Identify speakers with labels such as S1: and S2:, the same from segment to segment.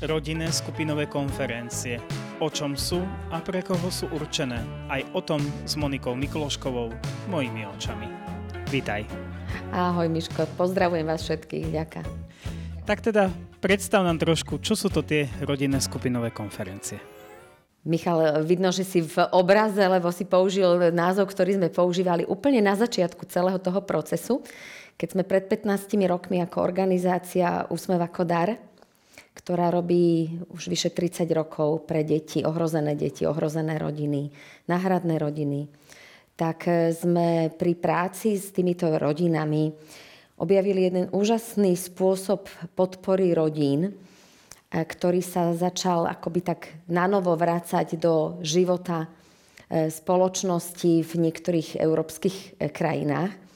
S1: rodinné skupinové konferencie. O čom sú a pre koho sú určené. Aj o tom s Monikou Mikloškovou, mojimi očami. Vítaj.
S2: Ahoj Miško, pozdravujem vás všetkých, ďaká.
S1: Tak teda predstav nám trošku, čo sú to tie rodinné skupinové konferencie.
S2: Michal, vidno, že si v obraze, lebo si použil názov, ktorý sme používali úplne na začiatku celého toho procesu, keď sme pred 15 rokmi ako organizácia Úsmev ako dar ktorá robí už vyše 30 rokov pre deti, ohrozené deti, ohrozené rodiny, náhradné rodiny, tak e, sme pri práci s týmito rodinami objavili jeden úžasný spôsob podpory rodín, e, ktorý sa začal akoby tak nanovo vrácať do života e, spoločnosti v niektorých európskych krajinách.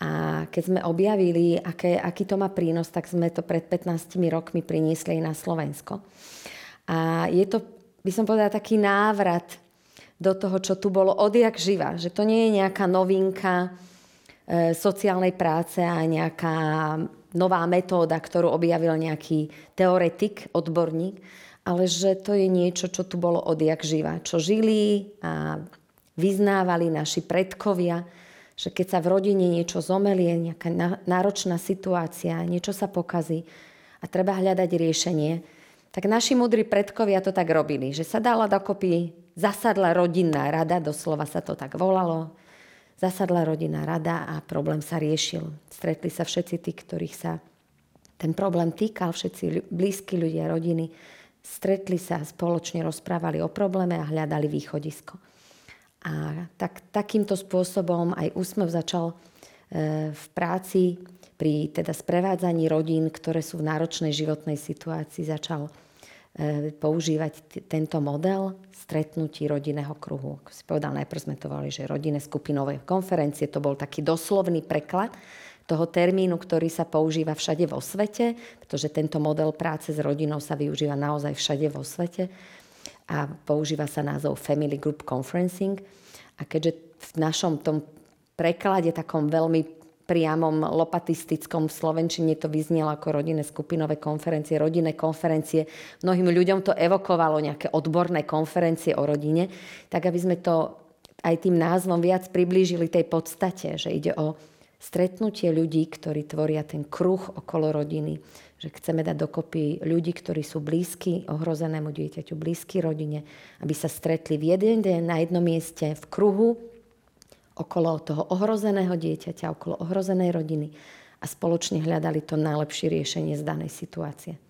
S2: A keď sme objavili, aké, aký to má prínos, tak sme to pred 15 rokmi priniesli aj na Slovensko. A je to, by som povedala, taký návrat do toho, čo tu bolo odjak živa. Že to nie je nejaká novinka e, sociálnej práce a nejaká nová metóda, ktorú objavil nejaký teoretik, odborník, ale že to je niečo, čo tu bolo odjak živa. Čo žili a vyznávali naši predkovia, že keď sa v rodine niečo zomelie, nejaká náročná situácia, niečo sa pokazí a treba hľadať riešenie, tak naši múdri predkovia to tak robili, že sa dala dokopy, zasadla rodinná rada, doslova sa to tak volalo, zasadla rodinná rada a problém sa riešil. Stretli sa všetci tí, ktorých sa ten problém týkal, všetci blízki ľudia, rodiny, stretli sa, spoločne rozprávali o probléme a hľadali východisko. A tak, takýmto spôsobom aj úsmev začal e, v práci pri teda sprevádzaní rodín, ktoré sú v náročnej životnej situácii, začal e, používať t- tento model stretnutí rodinného kruhu. Ako si povedal, najprv sme to volali, že rodinné skupinové konferencie, to bol taký doslovný preklad toho termínu, ktorý sa používa všade vo svete, pretože tento model práce s rodinou sa využíva naozaj všade vo svete a používa sa názov Family Group Conferencing. A keďže v našom tom preklade takom veľmi priamom lopatistickom v Slovenčine to vyznelo ako rodinné skupinové konferencie, rodinné konferencie. Mnohým ľuďom to evokovalo nejaké odborné konferencie o rodine, tak aby sme to aj tým názvom viac priblížili tej podstate, že ide o stretnutie ľudí, ktorí tvoria ten kruh okolo rodiny, že chceme dať dokopy ľudí, ktorí sú blízki ohrozenému dieťaťu, blízki rodine, aby sa stretli v jeden deň na jednom mieste v kruhu okolo toho ohrozeného dieťaťa, okolo ohrozenej rodiny a spoločne hľadali to najlepšie riešenie z danej situácie.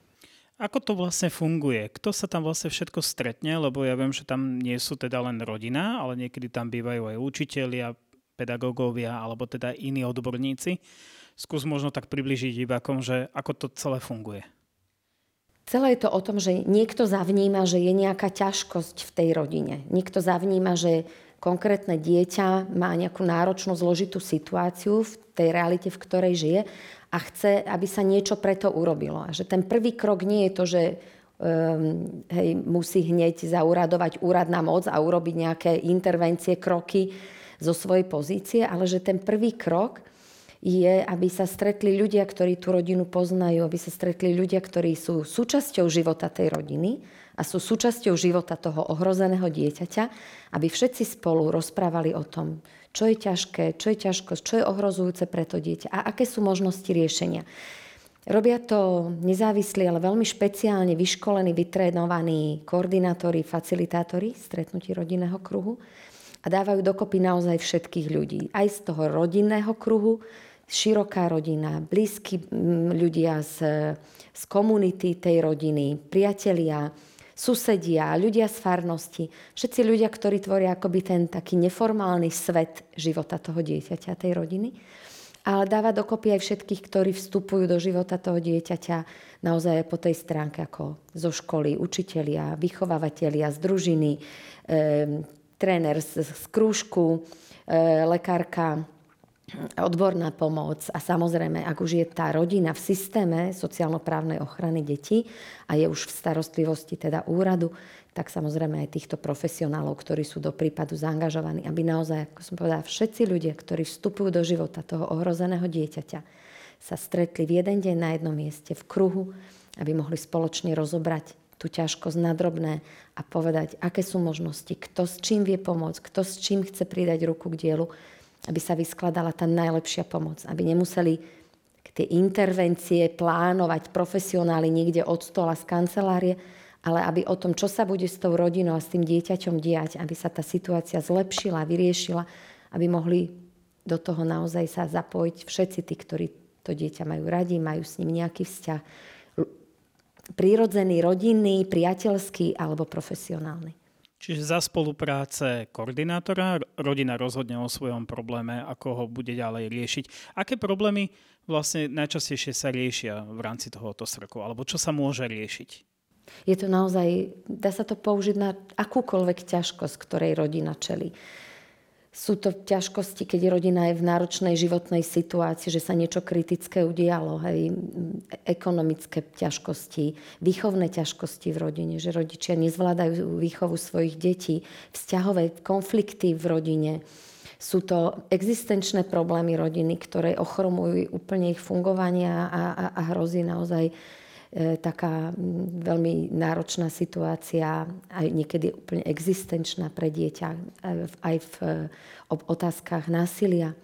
S1: Ako to vlastne funguje? Kto sa tam vlastne všetko stretne? Lebo ja viem, že tam nie sú teda len rodina, ale niekedy tam bývajú aj učitelia, pedagógovia alebo teda iní odborníci. Skús možno tak približiť divákom, že ako to celé funguje.
S2: Celé je to o tom, že niekto zavníma, že je nejaká ťažkosť v tej rodine. Niekto zavníma, že konkrétne dieťa má nejakú náročnú, zložitú situáciu v tej realite, v ktorej žije a chce, aby sa niečo preto urobilo. A že ten prvý krok nie je to, že um, hej, musí hneď zauradovať úradná moc a urobiť nejaké intervencie, kroky zo svojej pozície, ale že ten prvý krok je, aby sa stretli ľudia, ktorí tú rodinu poznajú, aby sa stretli ľudia, ktorí sú súčasťou života tej rodiny a sú súčasťou života toho ohrozeného dieťaťa, aby všetci spolu rozprávali o tom, čo je ťažké, čo je ťažkosť, čo je ohrozujúce pre to dieťa a aké sú možnosti riešenia. Robia to nezávislí, ale veľmi špeciálne vyškolení, vytrénovaní koordinátori, facilitátori stretnutí rodinného kruhu a dávajú dokopy naozaj všetkých ľudí. Aj z toho rodinného kruhu, široká rodina, blízki mm, ľudia z, z komunity tej rodiny, priatelia, susedia, ľudia z farnosti, všetci ľudia, ktorí tvoria akoby ten taký neformálny svet života toho dieťaťa, tej rodiny. Ale dáva dokopy aj všetkých, ktorí vstupujú do života toho dieťaťa naozaj po tej stránke ako zo školy, učitelia, vychovávateľia z družiny, tréner z, z krúžku, e, lekárka, odborná pomoc a samozrejme, ak už je tá rodina v systéme sociálno-právnej ochrany detí a je už v starostlivosti teda úradu, tak samozrejme aj týchto profesionálov, ktorí sú do prípadu zaangažovaní, aby naozaj, ako som povedala, všetci ľudia, ktorí vstupujú do života toho ohrozeného dieťaťa, sa stretli v jeden deň na jednom mieste v kruhu aby mohli spoločne rozobrať tú ťažkosť na drobné a povedať, aké sú možnosti, kto s čím vie pomôcť, kto s čím chce pridať ruku k dielu, aby sa vyskladala tá najlepšia pomoc, aby nemuseli tie intervencie plánovať profesionáli niekde od stola z kancelárie, ale aby o tom, čo sa bude s tou rodinou a s tým dieťaťom diať, aby sa tá situácia zlepšila, vyriešila, aby mohli do toho naozaj sa zapojiť všetci tí, ktorí to dieťa majú radi, majú s ním nejaký vzťah, prírodzený, rodinný, priateľský alebo profesionálny.
S1: Čiže za spolupráce koordinátora rodina rozhodne o svojom probléme, ako ho bude ďalej riešiť. Aké problémy vlastne najčastejšie sa riešia v rámci tohoto srku, alebo čo sa môže riešiť?
S2: Je to naozaj, dá sa to použiť na akúkoľvek ťažkosť, ktorej rodina čeli. Sú to ťažkosti, keď rodina je v náročnej životnej situácii, že sa niečo kritické udialo, hej, ekonomické ťažkosti, výchovné ťažkosti v rodine, že rodičia nezvládajú výchovu svojich detí, vzťahové konflikty v rodine. Sú to existenčné problémy rodiny, ktoré ochromujú úplne ich fungovania a, a, a hrozí naozaj taká veľmi náročná situácia, aj niekedy úplne existenčná pre dieťa, aj v otázkach násilia,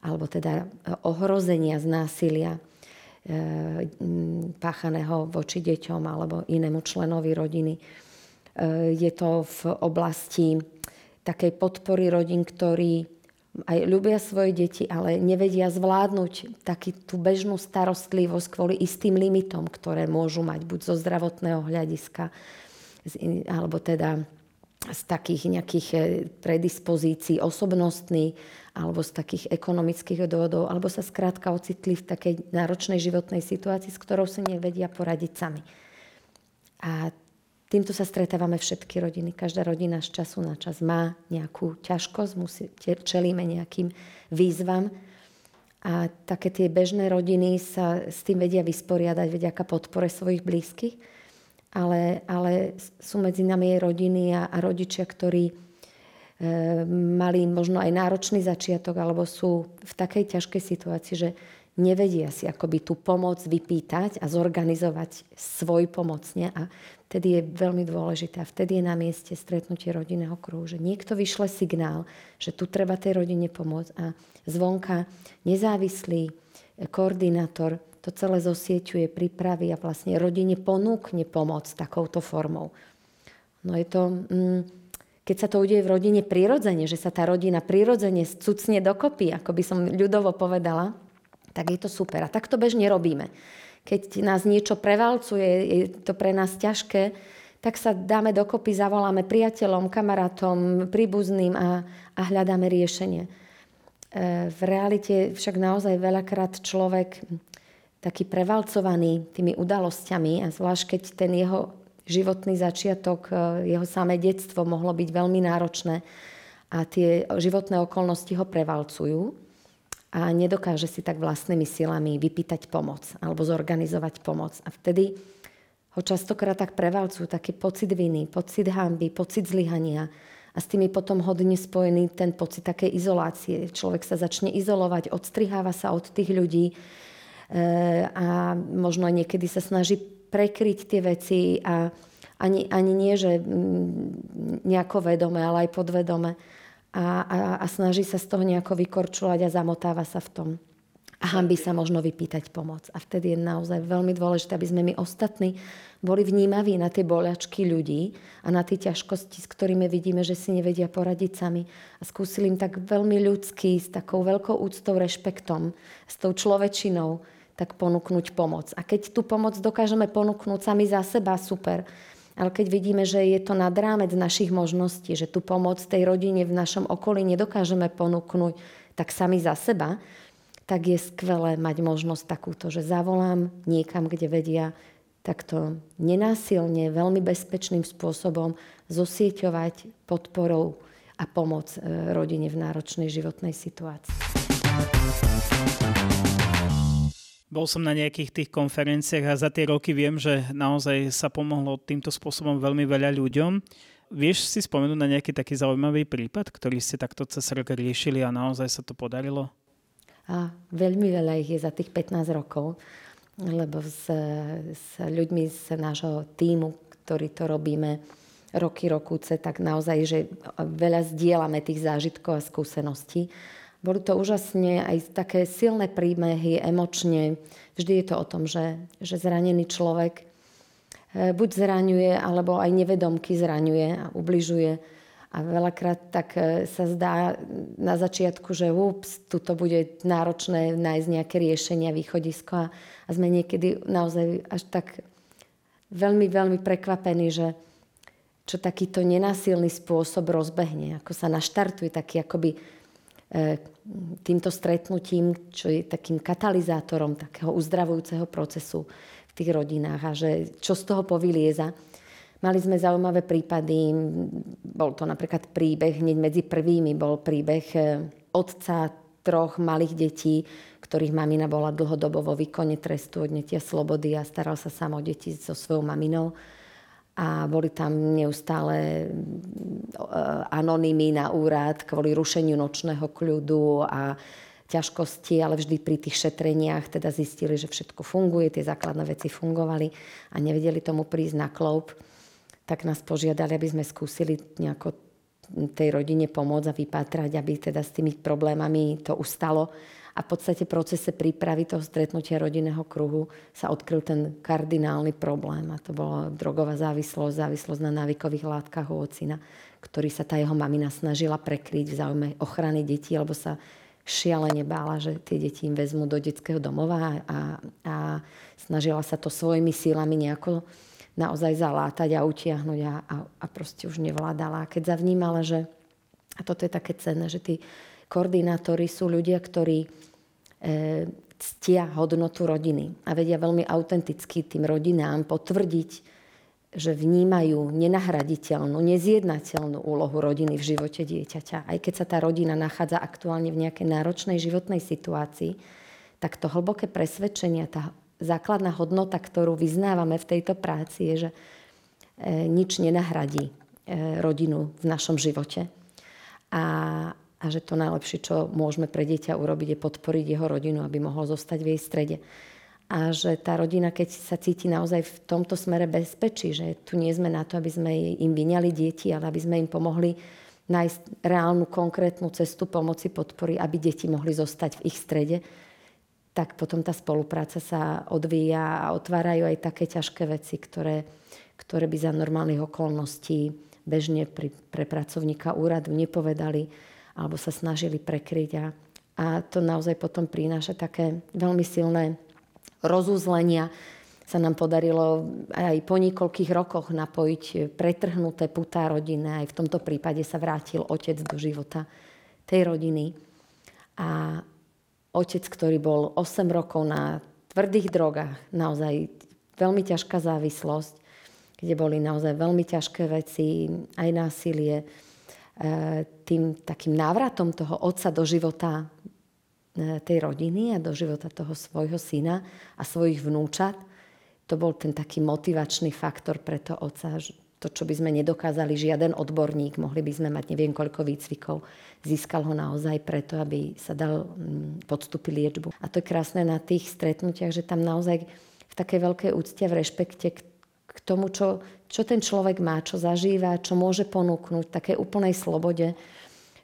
S2: alebo teda ohrozenia z násilia e, páchaného voči deťom alebo inému členovi rodiny. E, je to v oblasti takej podpory rodín, ktorí aj ľubia svoje deti, ale nevedia zvládnuť taký tú bežnú starostlivosť kvôli istým limitom, ktoré môžu mať buď zo zdravotného hľadiska, alebo teda z takých nejakých e, predispozícií osobnostných, alebo z takých ekonomických dôvodov, alebo sa skrátka ocitli v takej náročnej životnej situácii, s ktorou si nevedia poradiť sami. A Týmto sa stretávame všetky rodiny. Každá rodina z času na čas má nejakú ťažkosť, musí, čelíme nejakým výzvam. A také tie bežné rodiny sa s tým vedia vysporiadať vďaka podpore svojich blízkych. Ale, ale sú medzi nami aj rodiny a, a rodičia, ktorí e, mali možno aj náročný začiatok alebo sú v takej ťažkej situácii, že nevedia si akoby tú pomoc vypýtať a zorganizovať svoj pomocne. A vtedy je veľmi dôležité a vtedy je na mieste stretnutie rodinného kruhu, že niekto vyšle signál, že tu treba tej rodine pomôcť a zvonka nezávislý koordinátor to celé zosieťuje, pripraví a vlastne rodine ponúkne pomoc takouto formou. No je to, mm, keď sa to udeje v rodine prirodzene, že sa tá rodina prirodzene cucne dokopy, ako by som ľudovo povedala, tak je to super. A tak to bežne robíme. Keď nás niečo prevalcuje, je to pre nás ťažké, tak sa dáme dokopy, zavoláme priateľom, kamarátom, príbuzným a, a hľadáme riešenie. E, v realite však naozaj veľakrát človek taký prevalcovaný tými udalosťami a zvlášť keď ten jeho životný začiatok, e, jeho samé detstvo mohlo byť veľmi náročné a tie životné okolnosti ho prevalcujú, a nedokáže si tak vlastnými silami vypýtať pomoc alebo zorganizovať pomoc. A vtedy ho častokrát tak prevalcujú taký pocit viny, pocit hamby, pocit zlyhania a s tým je potom hodne spojený ten pocit takej izolácie. Človek sa začne izolovať, odstriháva sa od tých ľudí e, a možno aj niekedy sa snaží prekryť tie veci a ani, ani nie, že mm, nejako vedome, ale aj podvedome a, a, a snaží sa z toho nejako vykorčovať a zamotáva sa v tom. A hambi sa možno vypýtať pomoc. A vtedy je naozaj veľmi dôležité, aby sme my ostatní boli vnímaví na tie boliačky ľudí a na tie ťažkosti, s ktorými vidíme, že si nevedia poradiť sami. A skúsili im tak veľmi ľudský, s takou veľkou úctou, rešpektom, s tou človečinou, tak ponúknuť pomoc. A keď tú pomoc dokážeme ponúknuť sami za seba, super. Ale keď vidíme, že je to nad rámec našich možností, že tú pomoc tej rodine v našom okolí nedokážeme ponúknuť tak sami za seba, tak je skvelé mať možnosť takúto, že zavolám niekam, kde vedia takto nenásilne, veľmi bezpečným spôsobom zosieťovať podporou a pomoc e, rodine v náročnej životnej situácii.
S1: Bol som na nejakých tých konferenciách a za tie roky viem, že naozaj sa pomohlo týmto spôsobom veľmi veľa ľuďom. Vieš si spomenúť na nejaký taký zaujímavý prípad, ktorý ste takto cez rok riešili a naozaj sa to podarilo?
S2: A veľmi veľa ich je za tých 15 rokov. lebo s, s ľuďmi z nášho týmu, ktorý to robíme roky, rokúce, tak naozaj, že veľa zdieľame tých zážitkov a skúseností. Boli to úžasne aj také silné príbehy, emočne. Vždy je to o tom, že, že zranený človek e, buď zraňuje, alebo aj nevedomky zraňuje a ubližuje. A veľakrát tak e, sa zdá na začiatku, že ups, tu bude náročné nájsť nejaké riešenia, východisko. A, a sme niekedy naozaj až tak veľmi, veľmi prekvapení, že čo takýto nenásilný spôsob rozbehne, ako sa naštartuje taký akoby týmto stretnutím, čo je takým katalizátorom takého uzdravujúceho procesu v tých rodinách a že čo z toho povylieza. Mali sme zaujímavé prípady, bol to napríklad príbeh, hneď medzi prvými bol príbeh e, otca troch malých detí, ktorých mamina bola dlhodobo vo výkone trestu odnetia slobody a staral sa sám o deti so svojou maminou. A boli tam neustále e, anonymy na úrad kvôli rušeniu nočného kľudu a ťažkosti, ale vždy pri tých šetreniach teda zistili, že všetko funguje, tie základné veci fungovali a nevedeli tomu prísť na kloup, tak nás požiadali, aby sme skúsili nejako tej rodine pomôcť a vypatrať, aby teda s tými problémami to ustalo a v podstate procese prípravy toho stretnutia rodinného kruhu sa odkryl ten kardinálny problém a to bola drogová závislosť, závislosť na návykových látkach u ocina, ktorý sa tá jeho mamina snažila prekryť v záujme ochrany detí, alebo sa šialene bála, že tie deti im vezmú do detského domova a, a snažila sa to svojimi sílami nejako naozaj zalátať a utiahnuť a, a, a proste už nevládala. A keď zavnímala, že, a toto je také cenné, že tí koordinátori sú ľudia, ktorí e, ctia hodnotu rodiny a vedia veľmi autenticky tým rodinám potvrdiť, že vnímajú nenahraditeľnú, nezjednateľnú úlohu rodiny v živote dieťaťa. Aj keď sa tá rodina nachádza aktuálne v nejakej náročnej životnej situácii, tak to hlboké presvedčenie, tá základná hodnota, ktorú vyznávame v tejto práci, je, že e, nič nenahradí e, rodinu v našom živote. A, a že to najlepšie, čo môžeme pre dieťa urobiť, je podporiť jeho rodinu, aby mohol zostať v jej strede. A že tá rodina, keď sa cíti naozaj v tomto smere bezpečí, že tu nie sme na to, aby sme im vyňali deti, ale aby sme im pomohli nájsť reálnu, konkrétnu cestu pomoci, podpory, aby deti mohli zostať v ich strede, tak potom tá spolupráca sa odvíja a otvárajú aj také ťažké veci, ktoré, ktoré by za normálnych okolností bežne pri, pre pracovníka úradu nepovedali alebo sa snažili prekryť. A, a to naozaj potom prináša také veľmi silné rozuzlenia. Sa nám podarilo aj po niekoľkých rokoch napojiť pretrhnuté putá rodiny. Aj v tomto prípade sa vrátil otec do života tej rodiny. A otec, ktorý bol 8 rokov na tvrdých drogách, naozaj veľmi ťažká závislosť, kde boli naozaj veľmi ťažké veci, aj násilie, E, tým takým návratom toho otca do života e, tej rodiny a do života toho svojho syna a svojich vnúčat, to bol ten taký motivačný faktor pre to otca, to, čo by sme nedokázali žiaden odborník, mohli by sme mať neviem koľko výcvikov, získal ho naozaj preto, aby sa dal mm, podstúpiť liečbu. A to je krásne na tých stretnutiach, že tam naozaj v takej veľkej úcte, v rešpekte k tomu, čo, čo ten človek má, čo zažíva, čo môže ponúknuť, také úplnej slobode,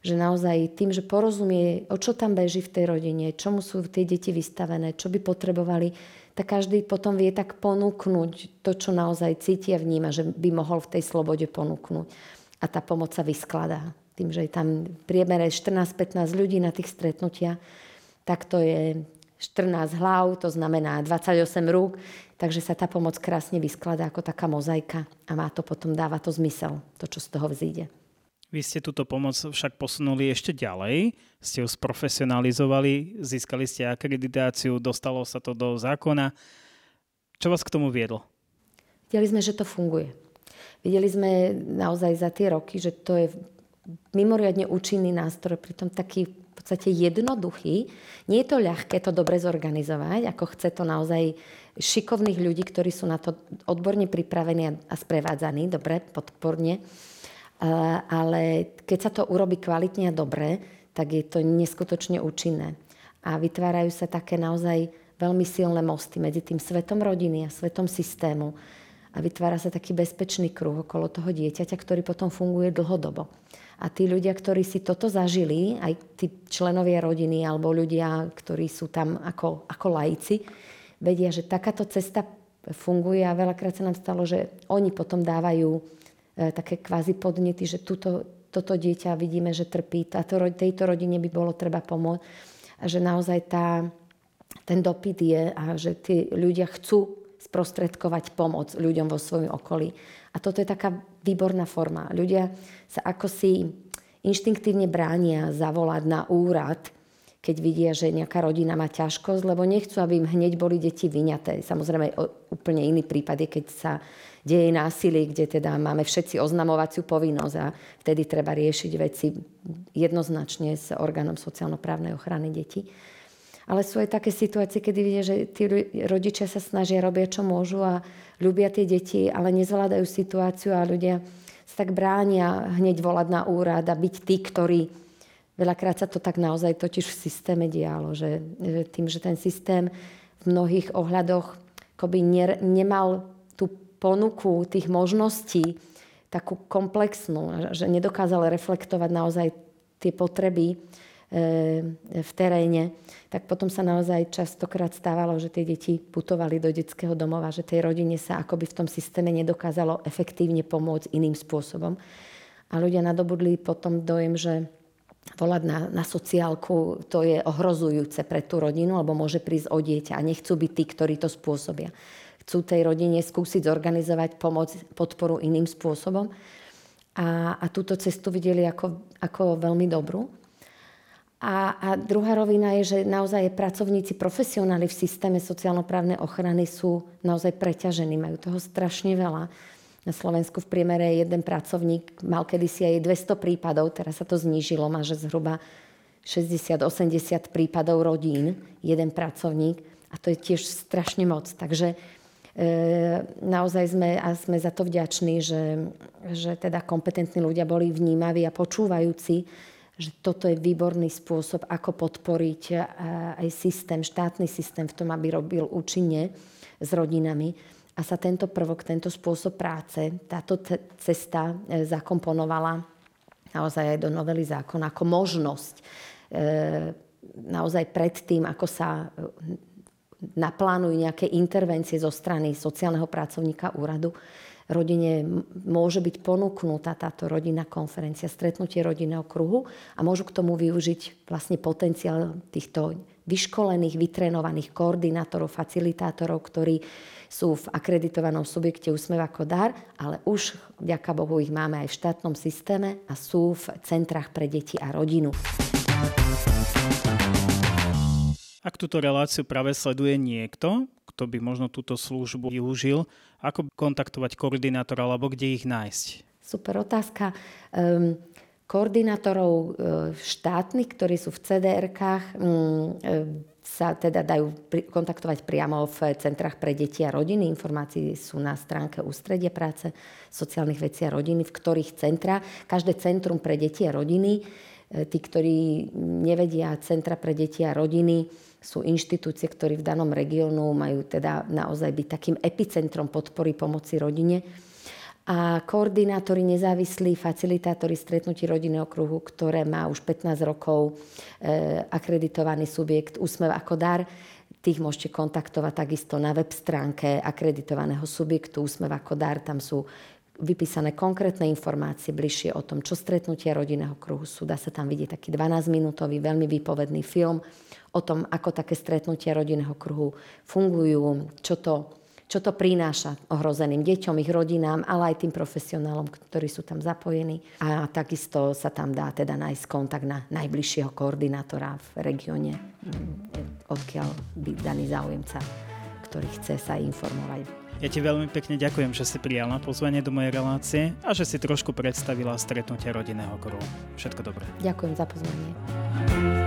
S2: že naozaj tým, že porozumie, o čo tam beží v tej rodine, čomu sú tie deti vystavené, čo by potrebovali, tak každý potom vie tak ponúknuť to, čo naozaj cíti a vníma, že by mohol v tej slobode ponúknuť. A tá pomoc sa vyskladá. Tým, že je tam priemere 14-15 ľudí na tých stretnutiach, tak to je 14 hlav, to znamená 28 rúk, takže sa tá pomoc krásne vyskladá ako taká mozaika a má to potom, dáva to zmysel, to, čo z toho vzíde.
S1: Vy ste túto pomoc však posunuli ešte ďalej, ste ju sprofesionalizovali, získali ste akreditáciu, dostalo sa to do zákona. Čo vás k tomu viedlo?
S2: Videli sme, že to funguje. Videli sme naozaj za tie roky, že to je mimoriadne účinný nástroj, pritom taký podstate jednoduchý. Nie je to ľahké to dobre zorganizovať, ako chce to naozaj šikovných ľudí, ktorí sú na to odborne pripravení a sprevádzaní, dobre, podporne. Ale keď sa to urobí kvalitne a dobre, tak je to neskutočne účinné. A vytvárajú sa také naozaj veľmi silné mosty medzi tým svetom rodiny a svetom systému a vytvára sa taký bezpečný kruh okolo toho dieťaťa, ktorý potom funguje dlhodobo. A tí ľudia, ktorí si toto zažili, aj tí členovia rodiny alebo ľudia, ktorí sú tam ako, ako laici, vedia, že takáto cesta funguje a veľakrát sa nám stalo, že oni potom dávajú také kvázi podnety, že túto, toto dieťa vidíme, že trpí, táto, tejto rodine by bolo treba pomôcť. A že naozaj tá, ten dopyt je a že tí ľudia chcú sprostredkovať pomoc ľuďom vo svojom okolí. A toto je taká výborná forma. Ľudia sa ako si inštinktívne bránia zavolať na úrad, keď vidia, že nejaká rodina má ťažkosť, lebo nechcú, aby im hneď boli deti vyňaté. Samozrejme, úplne iný prípad je, keď sa deje násilie, kde teda máme všetci oznamovaciu povinnosť a vtedy treba riešiť veci jednoznačne s orgánom sociálno-právnej ochrany detí. Ale sú aj také situácie, kedy vidia, že tí rodičia sa snažia, robia čo môžu a ľubia tie deti, ale nezvládajú situáciu a ľudia sa tak bránia hneď volať na úrad a byť tí, ktorí... Veľakrát sa to tak naozaj totiž v systéme dialo, že, tým, že ten systém v mnohých ohľadoch akoby ne, nemal tú ponuku tých možností takú komplexnú, že nedokázal reflektovať naozaj tie potreby E, v teréne, tak potom sa naozaj častokrát stávalo, že tie deti putovali do detského domova, že tej rodine sa akoby v tom systéme nedokázalo efektívne pomôcť iným spôsobom. A ľudia nadobudli potom dojem, že volať na, na sociálku, to je ohrozujúce pre tú rodinu, alebo môže prísť o dieťa a nechcú byť tí, ktorí to spôsobia. Chcú tej rodine skúsiť zorganizovať pomoc, podporu iným spôsobom. A, a túto cestu videli ako, ako veľmi dobrú. A, a druhá rovina je, že naozaj pracovníci, profesionáli v systéme sociálno-právnej ochrany sú naozaj preťažení, majú toho strašne veľa. Na Slovensku v priemere jeden pracovník mal kedysi aj 200 prípadov, teraz sa to znížilo, má že zhruba 60-80 prípadov rodín, jeden pracovník a to je tiež strašne moc. Takže e, naozaj sme, a sme za to vďační, že, že teda kompetentní ľudia boli vnímaví a počúvajúci že toto je výborný spôsob, ako podporiť e, aj systém, štátny systém v tom, aby robil účinne s rodinami. A sa tento prvok, tento spôsob práce, táto cesta e, zakomponovala naozaj aj do novely zákona ako možnosť e, naozaj pred tým, ako sa naplánujú nejaké intervencie zo strany sociálneho pracovníka úradu, rodine môže byť ponúknutá táto rodinná konferencia, stretnutie rodinného kruhu a môžu k tomu využiť vlastne potenciál týchto vyškolených, vytrenovaných koordinátorov, facilitátorov, ktorí sú v akreditovanom subjekte Úsmev ako dar, ale už, vďaka Bohu, ich máme aj v štátnom systéme a sú v centrách pre deti a rodinu.
S1: Ak túto reláciu práve sleduje niekto, kto by možno túto službu využil, ako kontaktovať koordinátora alebo kde ich nájsť?
S2: Super otázka. Um, koordinátorov e, štátnych, ktorí sú v CDR-kách, um, e, sa teda dajú kontaktovať priamo v centrách pre deti a rodiny. Informácie sú na stránke Ústredie práce sociálnych vecí a rodiny, v ktorých centra, každé centrum pre deti a rodiny, e, tí, ktorí nevedia centra pre deti a rodiny, sú inštitúcie, ktorí v danom regiónu majú teda naozaj byť takým epicentrom podpory pomoci rodine. A koordinátori nezávislí, facilitátori stretnutí rodinného kruhu, ktoré má už 15 rokov e, akreditovaný subjekt Úsmev ako dar, tých môžete kontaktovať takisto na web stránke akreditovaného subjektu Úsmev ako dar. Tam sú vypísané konkrétne informácie bližšie o tom, čo stretnutia rodinného kruhu sú. Dá sa tam vidieť taký 12-minútový, veľmi výpovedný film o tom, ako také stretnutia rodinného kruhu fungujú, čo to, čo to prináša ohrozeným deťom, ich rodinám, ale aj tým profesionálom, ktorí sú tam zapojení. A takisto sa tam dá teda nájsť kontakt na najbližšieho koordinátora v regióne, mm, odkiaľ by daný záujemca, ktorý chce sa informovať.
S1: Ja ti veľmi pekne ďakujem, že si prijala pozvanie do mojej relácie a že si trošku predstavila stretnutie rodinného kruhu. Všetko dobré.
S2: Ďakujem za pozvanie.